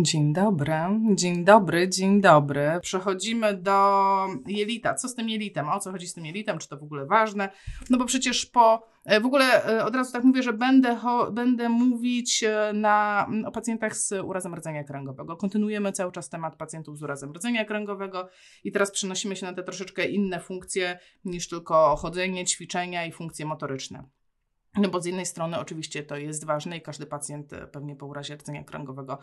Dzień dobry, dzień dobry, dzień dobry. Przechodzimy do jelita. Co z tym jelitem? O co chodzi z tym jelitem? Czy to w ogóle ważne? No bo przecież po, e, w ogóle e, od razu tak mówię, że będę, będę mówić e, na, o pacjentach z urazem rdzenia kręgowego. Kontynuujemy cały czas temat pacjentów z urazem rdzenia kręgowego i teraz przenosimy się na te troszeczkę inne funkcje niż tylko chodzenie, ćwiczenia i funkcje motoryczne. No bo z jednej strony oczywiście to jest ważne i każdy pacjent e, pewnie po urazie rdzenia kręgowego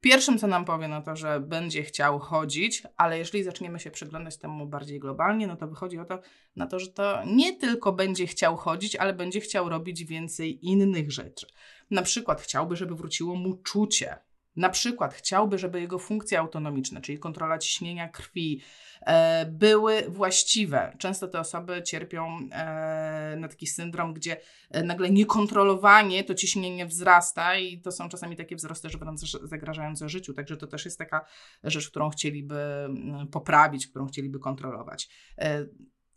pierwszym co nam powie, no to, że będzie chciał chodzić, ale jeżeli zaczniemy się przyglądać temu bardziej globalnie, no to wychodzi o to, na to, że to nie tylko będzie chciał chodzić, ale będzie chciał robić więcej innych rzeczy. Na przykład chciałby, żeby wróciło mu czucie, na przykład chciałby, żeby jego funkcje autonomiczne, czyli kontrola ciśnienia krwi, e, były właściwe. Często te osoby cierpią e, na taki syndrom, gdzie e, nagle niekontrolowanie to ciśnienie wzrasta i to są czasami takie wzrosty, że wręcz zagrażające życiu. Także to też jest taka rzecz, którą chcieliby mm, poprawić, którą chcieliby kontrolować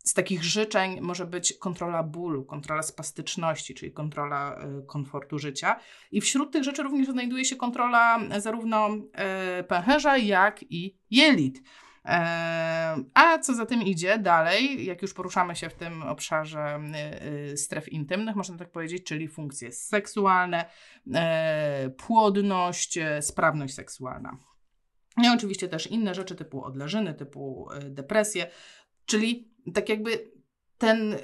z takich życzeń może być kontrola bólu, kontrola spastyczności, czyli kontrola y, komfortu życia. I wśród tych rzeczy również znajduje się kontrola zarówno y, pęcherza, jak i jelit. E, a co za tym idzie dalej, jak już poruszamy się w tym obszarze y, stref intymnych, można tak powiedzieć, czyli funkcje seksualne, e, płodność, sprawność seksualna. No i oczywiście też inne rzeczy typu odleżyny, typu depresje, czyli tak jakby ten, y,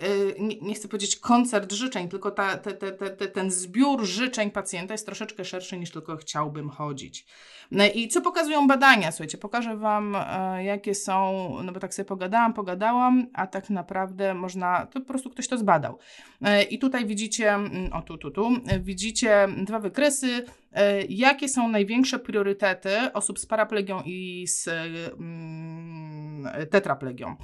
nie chcę powiedzieć koncert życzeń, tylko ta, te, te, te, ten zbiór życzeń pacjenta jest troszeczkę szerszy niż tylko chciałbym chodzić. No I co pokazują badania? Słuchajcie, pokażę Wam, e, jakie są, no bo tak sobie pogadałam, pogadałam, a tak naprawdę można, to po prostu ktoś to zbadał. E, I tutaj widzicie, mm, o tu, tu, tu, widzicie dwa wykresy, jakie są największe priorytety osób z paraplegią i z mm, tetraplegią.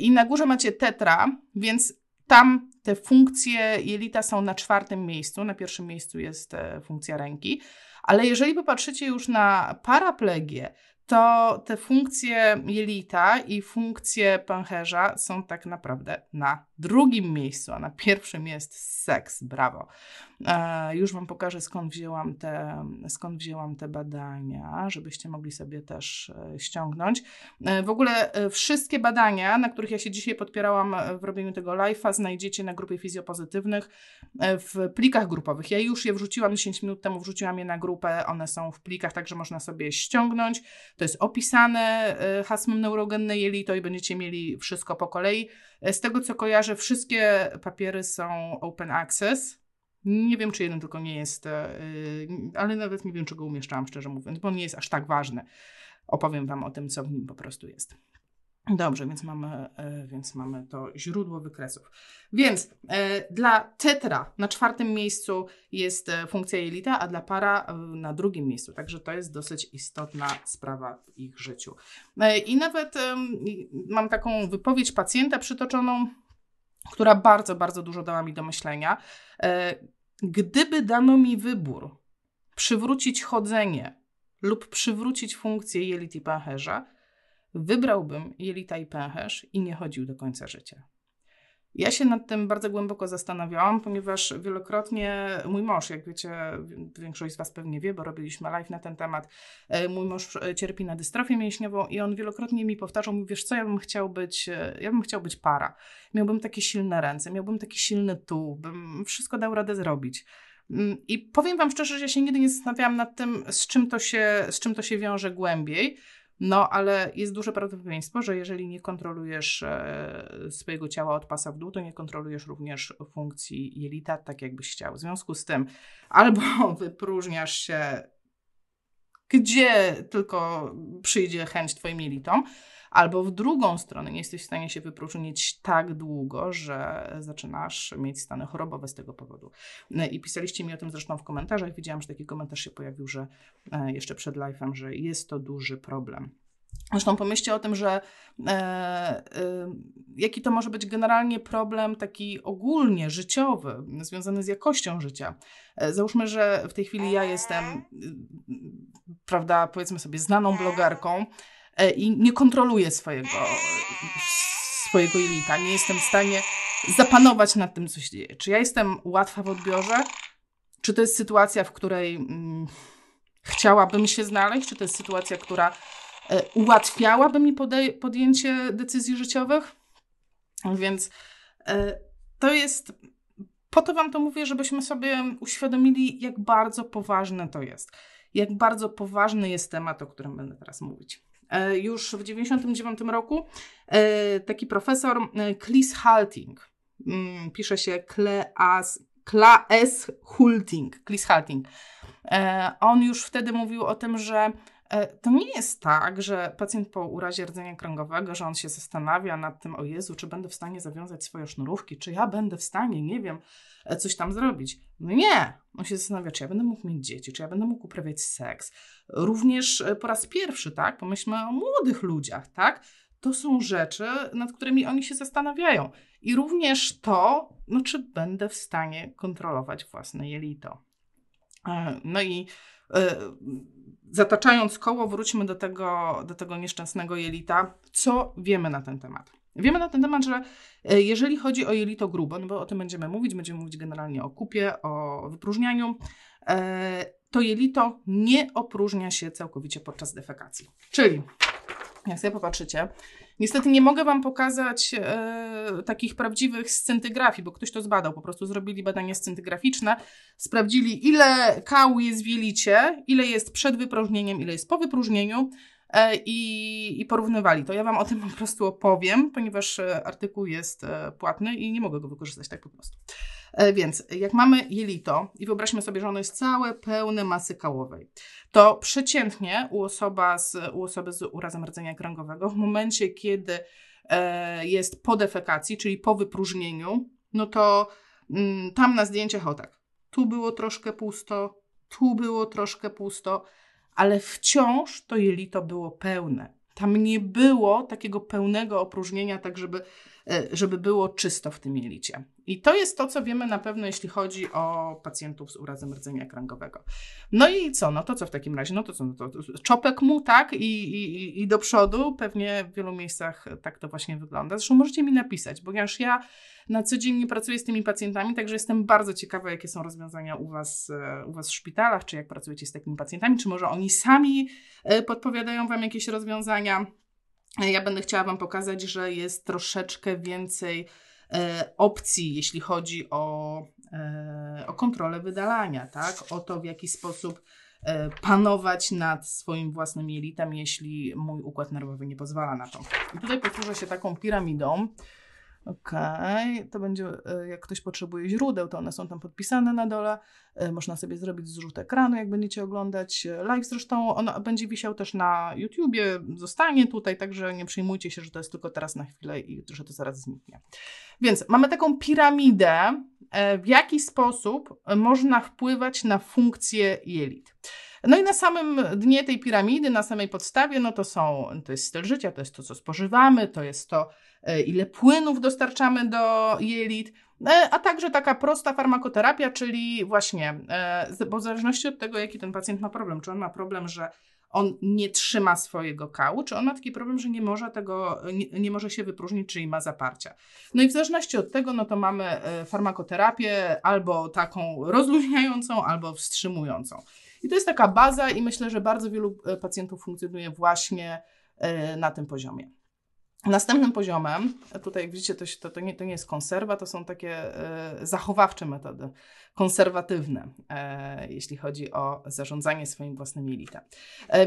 I na górze macie tetra, więc tam te funkcje jelita są na czwartym miejscu, na pierwszym miejscu jest funkcja ręki. Ale jeżeli popatrzycie już na paraplegię, to te funkcje jelita i funkcje pęcherza są tak naprawdę na drugim miejscu, a na pierwszym jest seks. Brawo. E, już Wam pokażę, skąd wzięłam, te, skąd wzięłam te badania, żebyście mogli sobie też e, ściągnąć. E, w ogóle e, wszystkie badania, na których ja się dzisiaj podpierałam w robieniu tego live'a, znajdziecie na grupie fizjopozytywnych e, w plikach grupowych. Ja już je wrzuciłam 10 minut temu, wrzuciłam je na grupę, one są w plikach, także można sobie ściągnąć. To jest opisane e, hasłem neurogenne jelito i będziecie mieli wszystko po kolei. Z tego co kojarzę, wszystkie papiery są open access. Nie wiem, czy jeden tylko nie jest, e, ale nawet nie wiem, czy go umieszczałam, szczerze mówiąc, bo nie jest aż tak ważny. Opowiem Wam o tym, co w nim po prostu jest. Dobrze, więc mamy, e, więc mamy to źródło wykresów. Więc e, dla tetra na czwartym miejscu jest e, funkcja jelita, a dla para e, na drugim miejscu. Także to jest dosyć istotna sprawa w ich życiu. E, I nawet e, mam taką wypowiedź pacjenta przytoczoną, która bardzo, bardzo dużo dała mi do myślenia. Gdyby dano mi wybór przywrócić chodzenie lub przywrócić funkcję jelit i pęcherza, wybrałbym jelita i pęcherz i nie chodził do końca życia. Ja się nad tym bardzo głęboko zastanawiałam, ponieważ wielokrotnie mój mąż, jak wiecie, większość z Was pewnie wie, bo robiliśmy live na ten temat, e, mój mąż e, cierpi na dystrofię mięśniową i on wielokrotnie mi powtarzał, mówi, wiesz co, ja bym chciał być, e, ja bym chciał być para. Miałbym takie silne ręce, miałbym taki silny tuł, bym wszystko dał radę zrobić. Mm, I powiem Wam szczerze, że ja się nigdy nie zastanawiałam nad tym, z czym to się, z czym to się wiąże głębiej, no, ale jest duże prawdopodobieństwo, że jeżeli nie kontrolujesz e, swojego ciała od pasa w dół, to nie kontrolujesz również funkcji jelita tak, jakbyś chciał. W związku z tym albo wypróżniasz się gdzie tylko przyjdzie chęć Twoim jelitom, albo w drugą stronę nie jesteś w stanie się wypróżnić tak długo, że zaczynasz mieć stany chorobowe z tego powodu. E, I pisaliście mi o tym zresztą w komentarzach. Widziałam, że taki komentarz się pojawił, że e, jeszcze przed live'em, że jest to duży problem. Zresztą pomyślcie o tym, że e, e, jaki to może być generalnie problem taki ogólnie życiowy, związany z jakością życia. E, załóżmy, że w tej chwili ja jestem, e, prawda, powiedzmy sobie, znaną blogerką, i nie kontroluję swojego, swojego jelita. Nie jestem w stanie zapanować nad tym, co się dzieje. Czy ja jestem łatwa w odbiorze, czy to jest sytuacja, w której mm, chciałabym się znaleźć, czy to jest sytuacja, która e, ułatwiałaby mi podjęcie decyzji życiowych. Więc e, to jest, po to Wam to mówię, żebyśmy sobie uświadomili, jak bardzo poważne to jest. Jak bardzo poważny jest temat, o którym będę teraz mówić. E, już w 1999 roku taki profesor Clis Halting, mm, pisze się Klaes Hulting, Clis Halting, on już wtedy mówił o tym, że E, to nie jest tak, że pacjent po urazie rdzenia kręgowego, że on się zastanawia nad tym, o Jezu, czy będę w stanie zawiązać swoje sznurówki, czy ja będę w stanie, nie wiem, e, coś tam zrobić. No nie, on się zastanawia, czy ja będę mógł mieć dzieci, czy ja będę mógł uprawiać seks. Również e, po raz pierwszy, tak, pomyślmy o młodych ludziach, tak, to są rzeczy, nad którymi oni się zastanawiają. I również to, no czy będę w stanie kontrolować własne jelito. No i zataczając koło, wróćmy do tego, do tego nieszczęsnego jelita. Co wiemy na ten temat? Wiemy na ten temat, że e, jeżeli chodzi o jelito grube, no bo o tym będziemy mówić, będziemy mówić generalnie o kupie, o wypróżnianiu, e, to jelito nie opróżnia się całkowicie podczas defekacji. Czyli, jak sobie popatrzycie, Niestety nie mogę Wam pokazać e, takich prawdziwych scentygrafii, bo ktoś to zbadał. Po prostu zrobili badanie scentygraficzne, sprawdzili ile kału jest w jelicie, ile jest przed wypróżnieniem, ile jest po wypróżnieniu i, i porównywali to. Ja Wam o tym po prostu opowiem, ponieważ e, artykuł jest e, płatny i nie mogę go wykorzystać tak po prostu. E, więc jak mamy jelito i wyobraźmy sobie, że ono jest całe pełne masy kałowej, to przeciętnie u, osoba z, u osoby z urazem rdzenia kręgowego w momencie, kiedy e, jest po defekacji, czyli po wypróżnieniu, no to mm, tam na zdjęciach o tak, tu było troszkę pusto, tu było troszkę pusto, ale wciąż to jelito było pełne. Tam nie było takiego pełnego opróżnienia, tak żeby żeby było czysto w tym jelicie. I to jest to, co wiemy na pewno, jeśli chodzi o pacjentów z urazem rdzenia kręgowego. No i co? No to co w takim razie? No to co? No to czopek mu, tak? I, i, I do przodu. Pewnie w wielu miejscach tak to właśnie wygląda. Zresztą możecie mi napisać, ponieważ ja na co dzień nie pracuję z tymi pacjentami, także jestem bardzo ciekawa, jakie są rozwiązania u Was, e, u was w szpitalach, czy jak pracujecie z takimi pacjentami, czy może oni sami e, podpowiadają Wam jakieś rozwiązania. Ja będę chciała Wam pokazać, że jest troszeczkę więcej e, opcji, jeśli chodzi o, e, o kontrolę wydalania, tak? O to, w jaki sposób e, panować nad swoim własnym jelitem, jeśli mój układ nerwowy nie pozwala na to. I tutaj posłużę się taką piramidą. Okej, okay. to będzie, e, jak ktoś potrzebuje źródeł, to one są tam podpisane na dole. E, można sobie zrobić zrzut ekranu, jak będziecie oglądać live. Zresztą on będzie wisiał też na YouTubie, zostanie tutaj, także nie przejmujcie się, że to jest tylko teraz na chwilę i że to zaraz zniknie. Więc mamy taką piramidę, e, w jaki sposób można wpływać na funkcję jelit. No i na samym dnie tej piramidy, na samej podstawie, no to są, to jest styl życia, to jest to, co spożywamy, to jest to, e, ile płynów dostarczamy do jelit, e, a także taka prosta farmakoterapia, czyli właśnie, e, bo w zależności od tego, jaki ten pacjent ma problem, czy on ma problem, że on nie trzyma swojego kału, czy on ma taki problem, że nie może tego, nie, nie, może się wypróżnić, czyli ma zaparcia. No i w zależności od tego, no to mamy farmakoterapię albo taką rozluźniającą, albo wstrzymującą. I to jest taka baza i myślę, że bardzo wielu e, pacjentów funkcjonuje właśnie e, na tym poziomie. Następnym poziomem, tutaj widzicie, to, to, to, nie, to nie jest konserwa, to są takie e, zachowawcze metody, konserwatywne, e, jeśli chodzi o zarządzanie swoim własnym jelitem.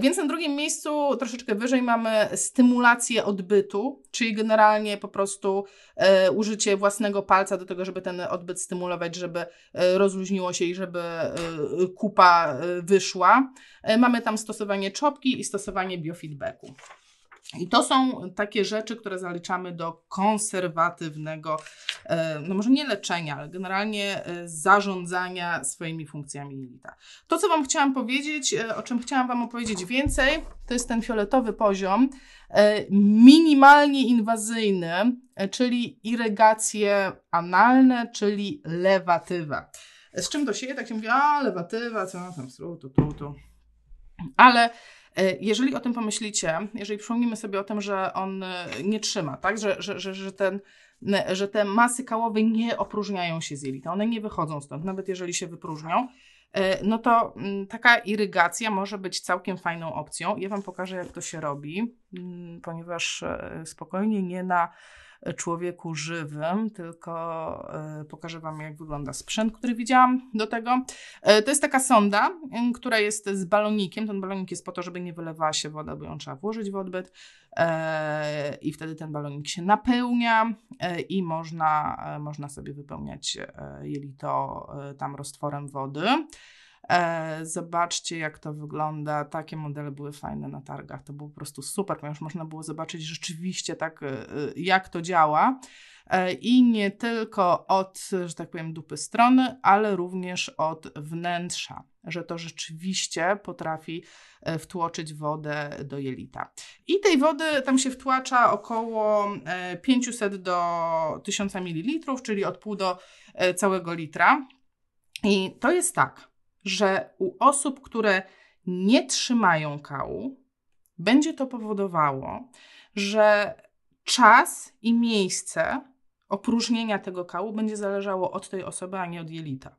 Więc na drugim miejscu, troszeczkę wyżej, mamy stymulację odbytu, czyli generalnie po prostu e, użycie własnego palca do tego, żeby ten odbyt stymulować, żeby rozluźniło się i żeby kupa wyszła. mamy tam stosowanie czopki i stosowanie biofeedbacku. I to są takie rzeczy, które zaliczamy do konserwatywnego, e, no może nie leczenia, ale generalnie e, zarządzania swoimi funkcjami jelita. To, co Wam chciałam powiedzieć, e, o czym chciałam Wam opowiedzieć więcej, to jest ten fioletowy poziom, minimalnie inwazyjny, czyli irygacje analne, czyli lewatywa. Z czym to się je? Tak się mówi, a lewatywa, co tam, tu, tu, tu. Ale E, jeżeli o tym pomyślicie, jeżeli przypomnimy sobie o tym, że on e, nie trzyma, tak, że, że, że, że, ten, że te masy kałowe nie opróżniają się z jelita, one nie wychodzą stąd, nawet jeżeli się wypróżnią, no to mm, taka irygacja może być całkiem fajną opcją. Ja Wam pokażę, jak to się robi, mm, ponieważ spokojnie nie na człowieku żywym, tylko e, pokażę Wam, jak wygląda sprzęt, który widziałam do tego. E, to jest taka sonda, która jest z balonikiem. Ten balonik jest po to, żeby nie wylewała się woda, bo ją trzeba włożyć w odbyt e, i wtedy ten balonik się napełnia i można, można sobie wypełniać jelito tam roztworem wody. E, zobaczcie, jak to wygląda. Takie modele były fajne na targach. To było po prostu super, ponieważ można było zobaczyć rzeczywiście tak, e, jak to działa. E, I nie tylko od, że tak powiem, dupy strony, ale również od wnętrza, że to rzeczywiście potrafi wtłoczyć wodę do jelita. I tej wody tam się wtłacza około 500 do 1000 ml, czyli od pół do całego litra. I to jest tak, że u osób, które nie trzymają kału, będzie to powodowało, że czas i miejsce opróżnienia tego kału będzie zależało od tej osoby, a nie od jelita.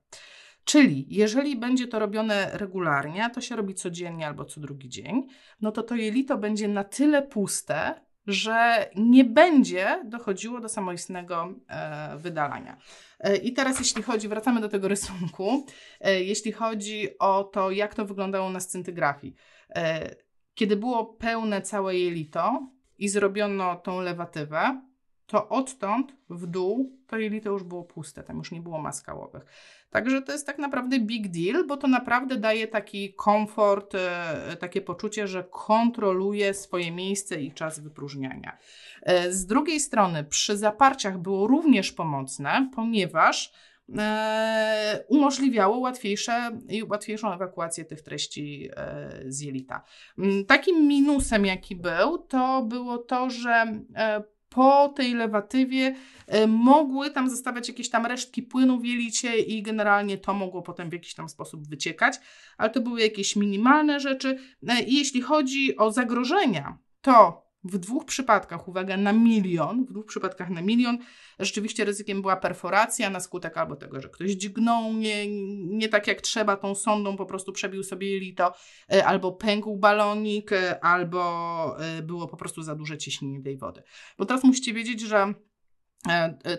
Czyli jeżeli będzie to robione regularnie, a to się robi codziennie albo co drugi dzień, no to to jelito będzie na tyle puste, że nie będzie dochodziło do samoistnego e, wydalania. E, I teraz, jeśli chodzi, wracamy do tego rysunku, e, jeśli chodzi o to, jak to wyglądało na scyntygrafii. E, kiedy było pełne całe jelito i zrobiono tą lewatywę, to odtąd w dół to jelito już było puste, tam już nie było maskałowych. Także to jest tak naprawdę big deal, bo to naprawdę daje taki komfort, e, takie poczucie, że kontroluje swoje miejsce i czas wypróżniania. E, z drugiej strony, przy zaparciach było również pomocne, ponieważ e, umożliwiało łatwiejsze, łatwiejszą ewakuację tych treści z jelita. Mm, takim minusem, jaki był, to było to, że po tej lewatywie e, mogły tam zostawiać jakieś tam resztki płynu w jelicie i generalnie to mogło potem w jakiś tam sposób wyciekać, ale to były jakieś minimalne rzeczy. E, I jeśli chodzi o zagrożenia, to w dwóch przypadkach, uwaga, na milion, w dwóch przypadkach na milion, rzeczywiście ryzykiem była perforacja na skutek albo tego, że ktoś dźgnął nie, nie tak jak trzeba tą sondą, po prostu przebił sobie jelito, e, albo pękł balonik, e, albo e, było po prostu za duże ciśnienie tej wody. Bo teraz musicie wiedzieć, że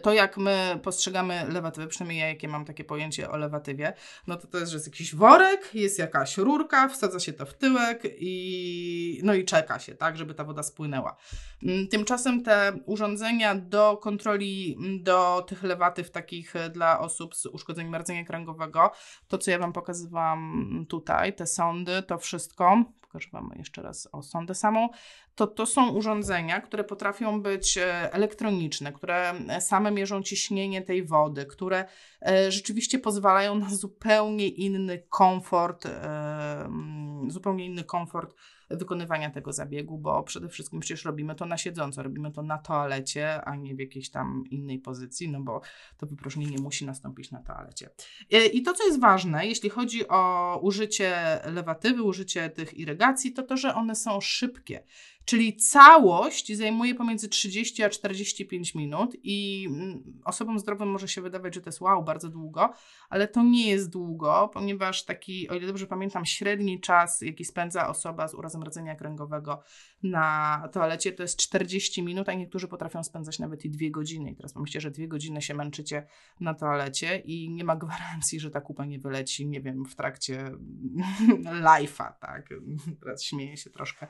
to, jak my postrzegamy lewatywę, przynajmniej ja, jakie mam takie pojęcie o lewatywie, no to to jest, że jest jakiś worek, jest jakaś rurka, wsadza się to w tyłek i no i czeka się, tak, żeby ta woda spłynęła. Mm, tymczasem te urządzenia do kontroli, mm, do tych lewatyw takich e, dla osób z uszkodzeniem rdzenia kręgowego, to co ja Wam pokazywałam tutaj, te sądy, to wszystko, pokażę Wam jeszcze raz o sondę samą, to to są urządzenia, które potrafią być e, elektroniczne, które e, same mierzą ciśnienie tej wody, które e, rzeczywiście pozwalają na zupełnie inny komfort, zupełnie inny komfort wykonywania tego zabiegu, bo przede wszystkim przecież robimy to na siedząco, robimy to na toalecie, a nie w jakiejś tam innej pozycji, no bo to wypróżnienie musi nastąpić na toalecie. I to, co jest ważne, jeśli chodzi o użycie lewatywy, użycie tych irygacji, to to, że one są szybkie. Czyli całość zajmuje pomiędzy 30 a 45 minut i mm, osobom zdrowym może się wydawać, że to jest wow, bardzo długo, ale to nie jest długo, ponieważ taki, o ile dobrze pamiętam, średni czas, jaki spędza osoba z urazem rdzenia kręgowego na toalecie, to jest 40 minut, a niektórzy potrafią spędzać nawet i dwie godziny. I teraz pomyślcie, że dwie godziny się męczycie na toalecie i nie ma gwarancji, że ta kupa nie wyleci, nie wiem, w trakcie live'a, tak? Teraz śmieję się troszkę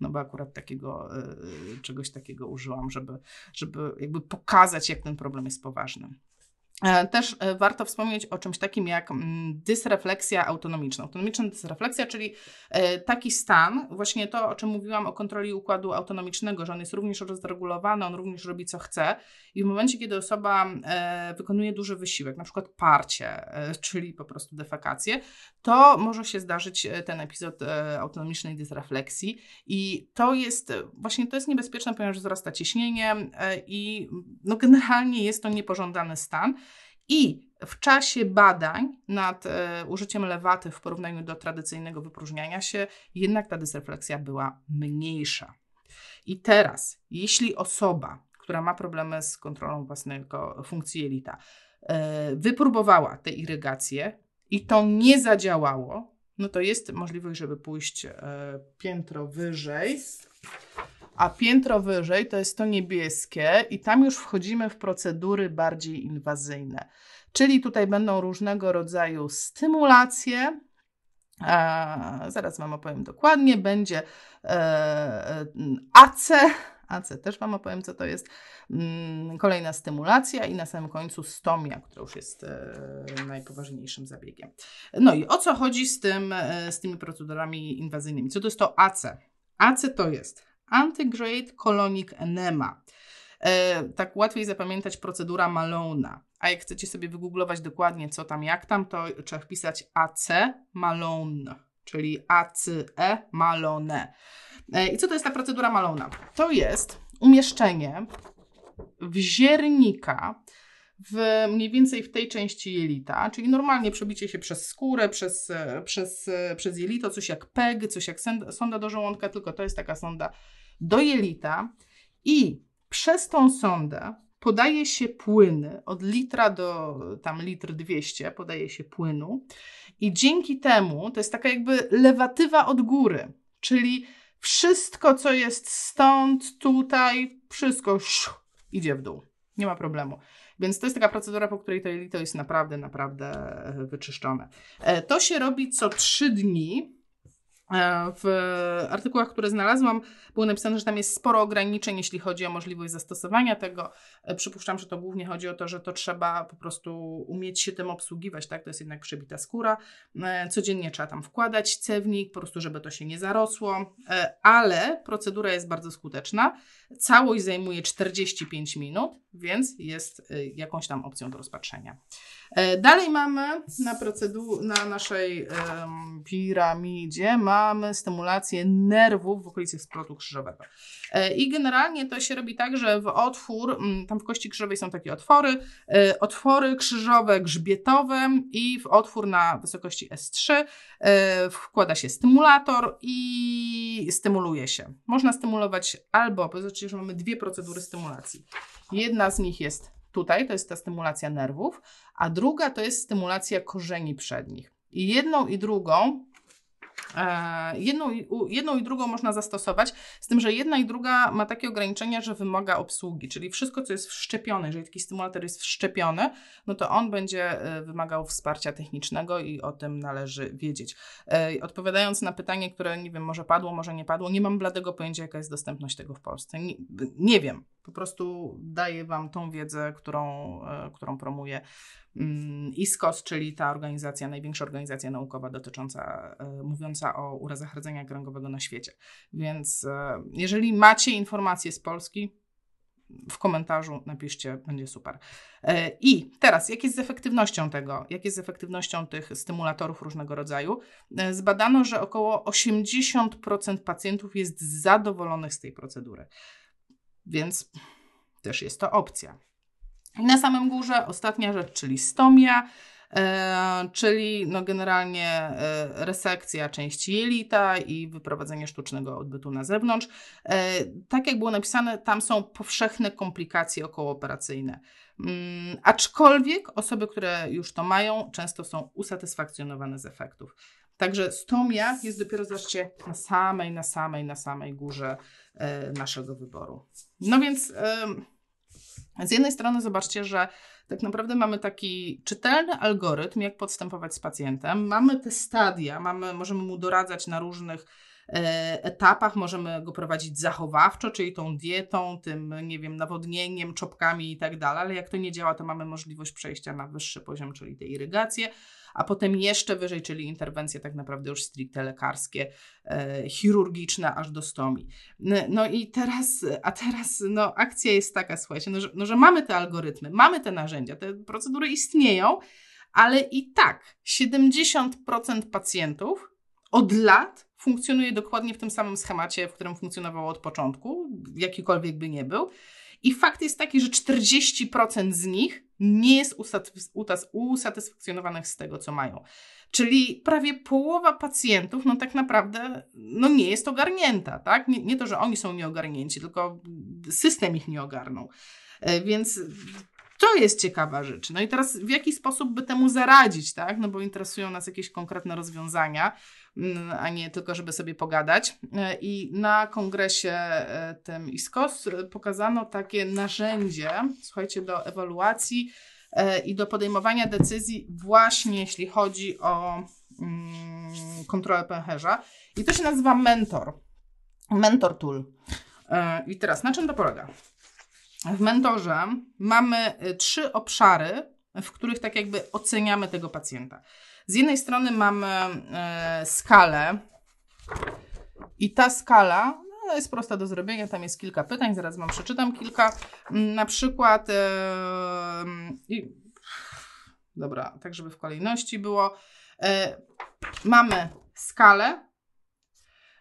no bo akurat takiego, e, czegoś takiego użyłam, żeby, żeby jakby pokazać, jak ten problem jest poważny. E, też e, warto wspomnieć o czymś takim jak mm, dysrefleksja autonomiczna. Autonomiczna dysrefleksja, czyli e, taki stan, właśnie to, o czym mówiłam o kontroli układu autonomicznego, że on jest również rozregulowany, on również robi co chce i w momencie, kiedy osoba wykonuje duży wysiłek, na przykład parcie, czyli po prostu defekację, to może się zdarzyć ten epizod autonomicznej dysrefleksji i to jest, właśnie to jest niebezpieczne, ponieważ wzrasta ciśnienie i no generalnie jest to niepożądany stan. I w czasie badań nad e, użyciem lewaty w porównaniu do tradycyjnego wypróżniania się, jednak ta dysrefleksja była mniejsza. I teraz, jeśli osoba, która ma problemy z kontrolą własnego funkcji jelita, e, wypróbowała tę irygację i to nie zadziałało, no to jest możliwość, żeby pójść e, piętro wyżej. A piętro wyżej to jest to niebieskie, i tam już wchodzimy w procedury bardziej inwazyjne. Czyli tutaj będą różnego rodzaju stymulacje. E, zaraz Wam opowiem dokładnie. Będzie e, AC, AC też Wam opowiem, co to jest. Mm, kolejna stymulacja i na samym końcu stomia, która już jest e, najpoważniejszym zabiegiem. No i o co chodzi z, tym, e, z tymi procedurami inwazyjnymi? Co to jest to AC? AC to jest Antigrade Colonic Enema. E, tak łatwiej zapamiętać procedura Malona. A jak chcecie sobie wygooglować dokładnie co tam, jak tam, to trzeba wpisać AC Malone, czyli ACE Malone. E, I co to jest ta procedura Malona? To jest umieszczenie wziernika w mniej więcej w tej części jelita, czyli normalnie przebicie się przez skórę, przez, przez, przez jelito, coś jak PEG, coś jak sonda do żołądka, tylko to jest taka sonda do jelita i przez tą sondę podaje się płyny od litra do tam litr 200 podaje się płynu i dzięki temu to jest taka jakby lewatywa od góry, czyli wszystko co jest stąd, tutaj, wszystko idzie w dół. Nie ma problemu. Więc to jest taka procedura, po której to jelito jest naprawdę, naprawdę e, wyczyszczone. E, to się robi co trzy dni w artykułach, które znalazłam, było napisane, że tam jest sporo ograniczeń, jeśli chodzi o możliwość zastosowania tego. E, przypuszczam, że to głównie chodzi o to, że to trzeba po prostu umieć się tym obsługiwać, tak? To jest jednak przebita skóra. E, codziennie trzeba tam wkładać cewnik, po prostu, żeby to się nie zarosło, ale procedura jest bardzo skuteczna. Całość zajmuje 45 minut, więc jest jakąś tam opcją do rozpatrzenia. Dalej mamy na procedur na naszej piramidzie, mamy stymulację nerwów w okolicy splotu krzyżowego. E, I generalnie to się robi tak, że w otwór, tam w kości krzyżowej są takie otwory, e, otwory krzyżowe, grzbietowe i w otwór na wysokości S3 e, wkłada się stymulator i stymuluje się. Można stymulować albo, powiedzmy, że mamy dwie procedury stymulacji. Jedna z nich jest tutaj, to jest ta stymulacja nerwów, a druga to jest stymulacja korzeni przednich. I jedną i drugą E, jedną, jedną i drugą można zastosować, z tym, że jedna i druga ma takie ograniczenia, że wymaga obsługi, czyli wszystko, co jest wszczepione, jeżeli taki stymulator jest wszczepiony, no to on będzie e, wymagał wsparcia technicznego i o tym należy wiedzieć. E, odpowiadając na pytanie, które nie wiem, może padło, może nie padło, nie mam bladego pojęcia, jaka jest dostępność tego w Polsce. Nie, nie wiem, po prostu daję Wam tą wiedzę, którą, którą promuję Mm, ISKOS, czyli ta organizacja, największa organizacja naukowa dotycząca, e, mówiąca o urazach rdzenia kręgowego na świecie. Więc e, jeżeli macie informacje z Polski, w komentarzu napiszcie, będzie super. E, I teraz, jak jest z efektywnością tego? Jak jest z efektywnością tych stymulatorów różnego rodzaju? Zbadano, że około 80% pacjentów jest zadowolonych z tej procedury. Więc też jest to opcja. I na samym górze ostatnia rzecz, czyli stomia, e, czyli no generalnie e, resekcja części jelita i wyprowadzenie sztucznego odbytu na zewnątrz. E, tak jak było napisane, tam są powszechne komplikacje okołooperacyjne. Mm, aczkolwiek osoby, które już to mają, często są usatysfakcjonowane z efektów. Także stomia jest dopiero, zobaczcie, na samej, na samej, na samej górze naszego wyboru. No więc... E, z jednej strony zobaczcie, że tak naprawdę mamy taki czytelny algorytm, jak podstępować z pacjentem. Mamy te stadia, mamy, możemy mu doradzać na różnych e, etapach, możemy go prowadzić zachowawczo, czyli tą dietą, tym, nie wiem, nawodnieniem, czopkami i tak dalej, ale jak to nie działa, to mamy możliwość przejścia na wyższy poziom, czyli te irygacje a potem jeszcze wyżej, czyli interwencje tak naprawdę już stricte lekarskie, e, chirurgiczne aż do stomii. No i teraz, a teraz no, akcja jest taka, słuchajcie, no że, no, że mamy te algorytmy, mamy te narzędzia, te procedury istnieją, ale i tak 70% pacjentów od lat funkcjonuje dokładnie w tym samym schemacie, w którym funkcjonowało od początku, jakikolwiek by nie był. I fakt jest taki, że 40% z nich nie jest usatysfakcjonowanych z tego, co mają. Czyli prawie połowa pacjentów, no tak naprawdę, no nie jest ogarnięta, tak? Nie, nie to, że oni są nieogarnięci, tylko system ich nie ogarnął. E, więc To jest ciekawa rzecz. No i teraz w jaki sposób by temu zaradzić, tak? No bo interesują nas jakieś konkretne rozwiązania, mm, a nie tylko, żeby sobie pogadać. E, I na kongresie e, tym ISKOS pokazano takie narzędzie, słuchajcie, do ewaluacji e, i do podejmowania decyzji właśnie jeśli chodzi o mm, kontrolę pęcherza. I to się nazywa Mentor. Mentor Tool. I teraz, na czym to polega? W mentorze mamy y, trzy obszary, w których tak jakby oceniamy tego pacjenta. Z jednej strony mamy e, skalę i ta skala no, jest prosta do zrobienia, tam jest kilka pytań, zaraz Wam przeczytam kilka. Mm, na przykład, i, dobra, tak żeby w kolejności było. E, mamy skalę,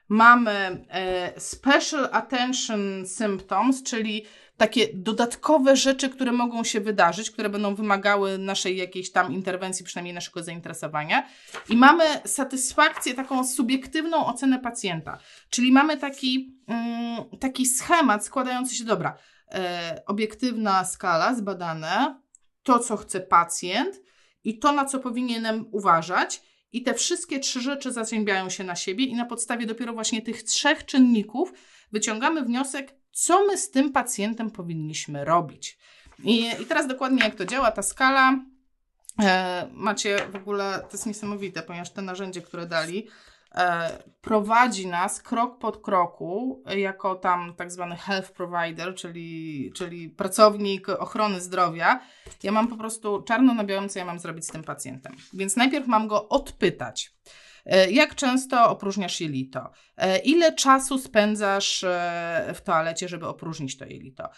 mamy e, special attention symptoms, czyli takie dodatkowe rzeczy, które mogą się wydarzyć, które będą wymagały naszej jakiejś tam interwencji, przynajmniej naszego zainteresowania. I mamy satysfakcję, taką subiektywną ocenę pacjenta. Czyli mamy taki, mm, taki schemat składający się, dobra, e, obiektywna skala, zbadane, to co chce pacjent i to na co powinienem uważać. I te wszystkie trzy rzeczy zazębiają się na siebie, i na podstawie dopiero właśnie tych trzech czynników wyciągamy wniosek, co my z tym pacjentem powinniśmy robić. I, i teraz dokładnie jak to działa, ta skala. E, macie w ogóle, to jest niesamowite, ponieważ te narzędzie, które dali, e, prowadzi nas krok pod kroku, jako tam tak zwany health provider, czyli, czyli pracownik ochrony zdrowia. Ja mam po prostu czarno na białym, co ja mam zrobić z tym pacjentem. Więc najpierw mam go odpytać. E, jak często opróżniasz jelito? E, ile czasu spędzasz e, w toalecie, żeby opróżnić to jelito?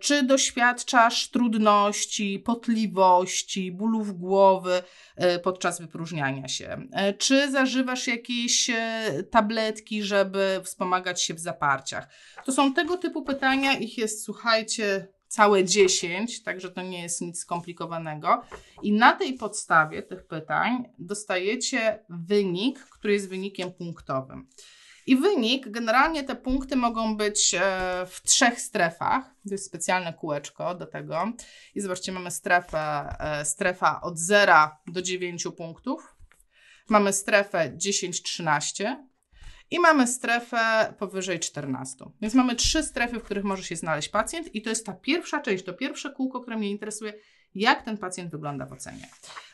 Czy doświadczasz trudności, potliwości, bólów głowy podczas wypróżniania się? Czy zażywasz jakieś tabletki, żeby wspomagać się w zaparciach? To są tego typu pytania, ich jest, słuchajcie, całe 10, także to nie jest nic skomplikowanego. I na tej podstawie tych pytań dostajecie wynik, który jest wynikiem punktowym. I wynik, generalnie te punkty mogą być e, w trzech strefach. To jest specjalne kółeczko do tego. I zobaczcie, mamy strefę, e, strefa od 0 do 9 punktów. Mamy strefę 10-13, i mamy strefę powyżej 14. Więc mamy trzy strefy, w których może się znaleźć pacjent, i to jest ta pierwsza część, to pierwsze kółko, które mnie interesuje, jak ten pacjent wygląda w ocenie.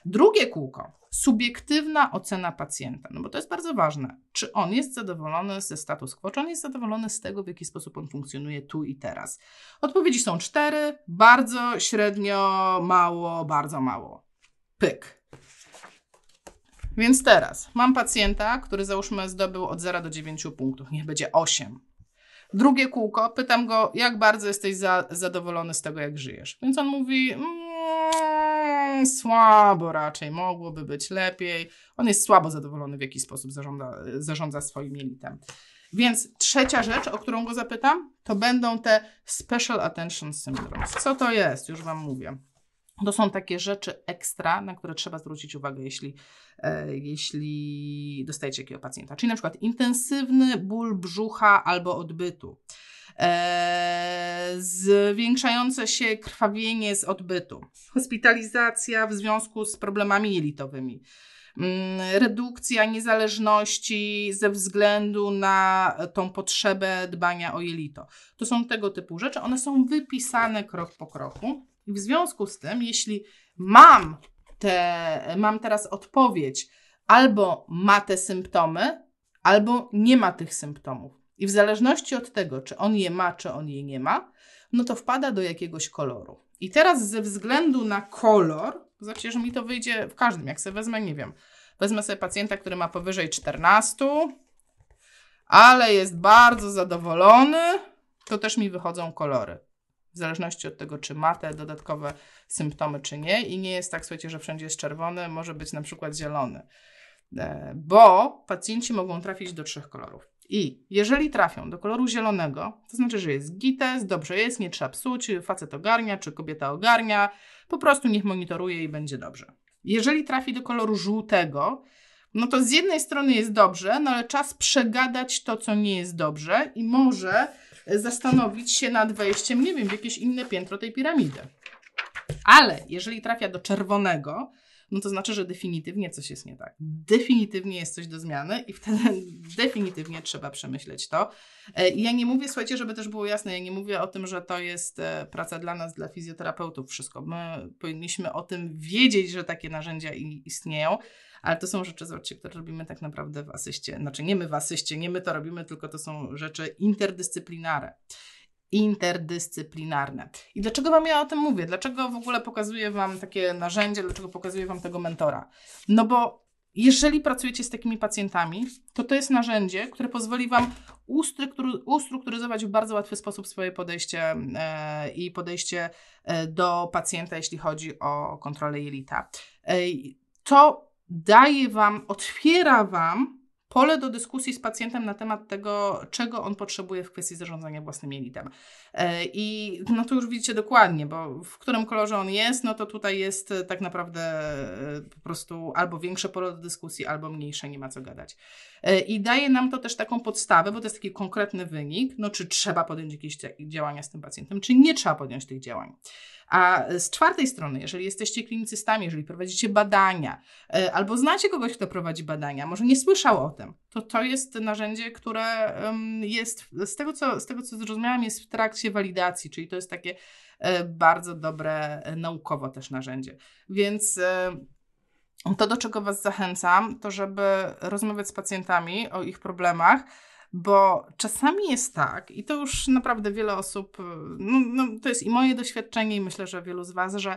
Drugie kółko, subiektywna ocena pacjenta, no bo to jest bardzo ważne. Czy on jest zadowolony ze status quo, czy on jest zadowolony z tego, w jaki sposób on funkcjonuje tu i teraz? Odpowiedzi są cztery: bardzo, średnio, mało, bardzo mało. Pyk. Więc teraz mam pacjenta, który załóżmy zdobył od 0 do 9 punktów, niech będzie 8. Drugie kółko, pytam go, jak bardzo jesteś za, zadowolony z tego, jak żyjesz. Więc on mówi, mmm, słabo raczej, mogłoby być lepiej. On jest słabo zadowolony, w jaki sposób zarządza, zarządza swoim jelitem. Więc trzecia rzecz, o którą go zapytam, to będą te Special Attention Syndromes. Co to jest? Już Wam mówię. To są takie rzeczy ekstra, na które trzeba zwrócić uwagę, jeśli, e, jeśli dostajecie takiego pacjenta. Czyli na przykład intensywny ból brzucha albo odbytu, e, zwiększające się krwawienie z odbytu, hospitalizacja w związku z problemami jelitowymi, mm, redukcja niezależności ze względu na tą potrzebę dbania o jelito. To są tego typu rzeczy. One są wypisane krok po kroku. W związku z tym, jeśli mam, te, mam teraz odpowiedź, albo ma te symptomy, albo nie ma tych symptomów. I w zależności od tego, czy on je ma, czy on je nie ma, no to wpada do jakiegoś koloru. I teraz ze względu na kolor, zobaczcie, że mi to wyjdzie w każdym, jak sobie wezmę, nie wiem, wezmę sobie pacjenta, który ma powyżej 14, ale jest bardzo zadowolony, to też mi wychodzą kolory w zależności od tego, czy ma te dodatkowe symptomy, czy nie. I nie jest tak, słuchajcie, że wszędzie jest czerwony, może być na przykład zielony. E, bo pacjenci mogą trafić do trzech kolorów. I jeżeli trafią do koloru zielonego, to znaczy, że jest gites, dobrze jest, nie trzeba psuć, facet ogarnia, czy kobieta ogarnia, po prostu niech monitoruje i będzie dobrze. Jeżeli trafi do koloru żółtego, no to z jednej strony jest dobrze, no ale czas przegadać to, co nie jest dobrze i może zastanowić się nad wejściem, nie wiem, w jakieś inne piętro tej piramidy. Ale jeżeli trafia do czerwonego, no to znaczy, że definitywnie coś jest nie tak. Definitywnie jest coś do zmiany i wtedy definitywnie trzeba przemyśleć to. E, ja nie mówię, słuchajcie, żeby też było jasne, ja nie mówię o tym, że to jest e, praca dla nas, dla fizjoterapeutów, wszystko. My powinniśmy o tym wiedzieć, że takie narzędzia istnieją, ale to są rzeczy, zobaczcie, które robimy tak naprawdę w asyście. Znaczy nie my w asyście, nie my to robimy, tylko to są rzeczy interdyscyplinarne interdyscyplinarne. I dlaczego Wam ja o tym mówię? Dlaczego w ogóle pokazuję Wam takie narzędzie, dlaczego pokazuję Wam tego mentora? No bo jeżeli pracujecie z takimi pacjentami, to to jest narzędzie, które pozwoli Wam ustrukturyzować w bardzo łatwy sposób swoje podejście e, i podejście e, do pacjenta, jeśli chodzi o kontrolę jelita. E, to daje Wam, otwiera Wam pole do dyskusji z pacjentem na temat tego, czego on potrzebuje w kwestii zarządzania własnym jelitem. E, I no to już widzicie dokładnie, bo w którym kolorze on jest, no to tutaj jest e, tak naprawdę e, po prostu albo większe pole do dyskusji, albo mniejsze, nie ma co gadać. I daje nam to też taką podstawę, bo to jest taki konkretny wynik, no czy trzeba podjąć jakieś działania z tym pacjentem, czy nie trzeba podjąć tych działań. A z czwartej strony, jeżeli jesteście klinicystami, jeżeli prowadzicie badania, e, albo znacie kogoś, kto prowadzi badania, może nie słyszał o tym, to to jest narzędzie, które jest, z tego co, z tego co zrozumiałam, jest w trakcie walidacji, czyli to jest takie e, bardzo dobre e, naukowo też narzędzie. Więc to, do czego Was zachęcam, to żeby rozmawiać z pacjentami o ich problemach, bo czasami jest tak, i to już naprawdę wiele osób, no, no, to jest i moje doświadczenie, i myślę, że wielu z Was, że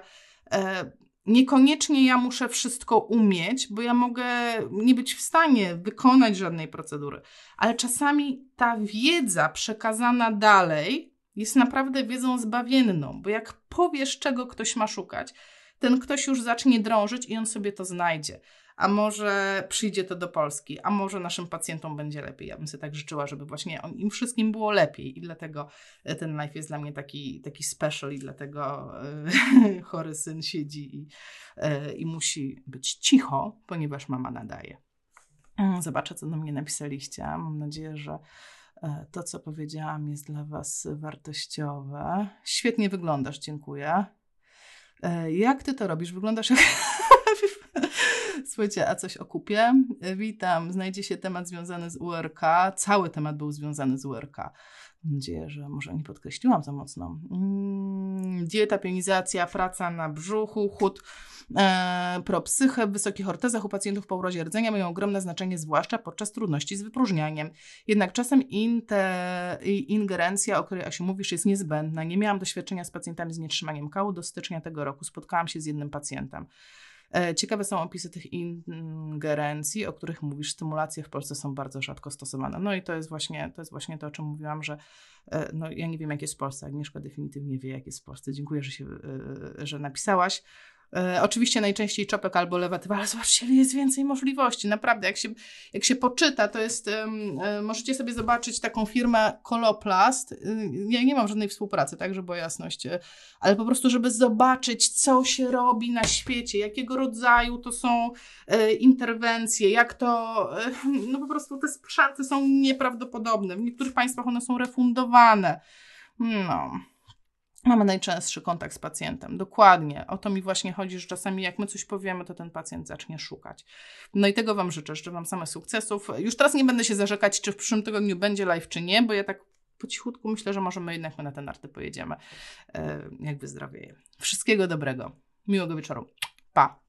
e, niekoniecznie ja muszę wszystko umieć, bo ja mogę nie być w stanie wykonać żadnej procedury, ale czasami ta wiedza przekazana dalej jest naprawdę wiedzą zbawienną, bo jak powiesz, czego ktoś ma szukać, ten ktoś już zacznie drążyć i on sobie to znajdzie a może przyjdzie to do Polski, a może naszym pacjentom będzie lepiej. Ja bym sobie tak życzyła, żeby właśnie im wszystkim było lepiej i dlatego e, ten live jest dla mnie taki, taki special i dlatego e, chory syn siedzi i, e, i musi być cicho, ponieważ mama nadaje. Mm, zobaczę, co do mnie napisaliście. Mam nadzieję, że to, co powiedziałam, jest dla Was wartościowe. Świetnie wyglądasz, dziękuję. Jak ty to robisz? Wyglądasz jak Słuchajcie, a coś o kupie? Witam. Znajdzie się temat związany z URK. Cały temat był związany z URK. Mam nadzieję, że może nie podkreśliłam za mocno. Mm, dieta, pionizacja, praca na brzuchu, chód, e, propsychę w wysokich ortezach u pacjentów po urodzie rdzenia mają ogromne znaczenie, zwłaszcza podczas trudności z wypróżnianiem. Jednak czasem inte, ingerencja, o której Asiu mówisz, jest niezbędna. Nie miałam doświadczenia z pacjentami z nietrzymaniem kału. Do stycznia tego roku spotkałam się z jednym pacjentem. E, ciekawe są opisy tych ingerencji, o których mówisz. Stymulacje w Polsce są bardzo rzadko stosowane. No i to jest właśnie to, jest właśnie to o czym mówiłam, że e, no, ja nie wiem, jak jest w Polsce. Agnieszka definitywnie wie, jak jest w Polsce. Dziękuję, że, się, e, że napisałaś. E, oczywiście najczęściej czopek albo lewatywa, ale zobaczcie, jest więcej możliwości. Naprawdę, jak się, jak się poczyta, to jest, e, możecie sobie zobaczyć taką firmę Koloplast. E, ja nie mam żadnej współpracy, tak, żeby była jasność, ale po prostu, żeby zobaczyć, co się robi na świecie, jakiego rodzaju to są interwencje, jak to, no po prostu te sprzęty są nieprawdopodobne. W niektórych państwach one są refundowane. No. Mamy najczęstszy kontakt z pacjentem. Dokładnie. O to mi właśnie chodzi, że czasami jak my coś powiemy, to ten pacjent zacznie szukać. No i tego Wam życzę. Życzę Wam same sukcesów. Już teraz nie będę się zarzekać, czy w przyszłym tygodniu będzie live, czy nie, bo ja tak po cichutku myślę, że może my jednak my na ten arty pojedziemy, e, jak wyzdrowieje. Wszystkiego dobrego. Miłego wieczoru. Pa!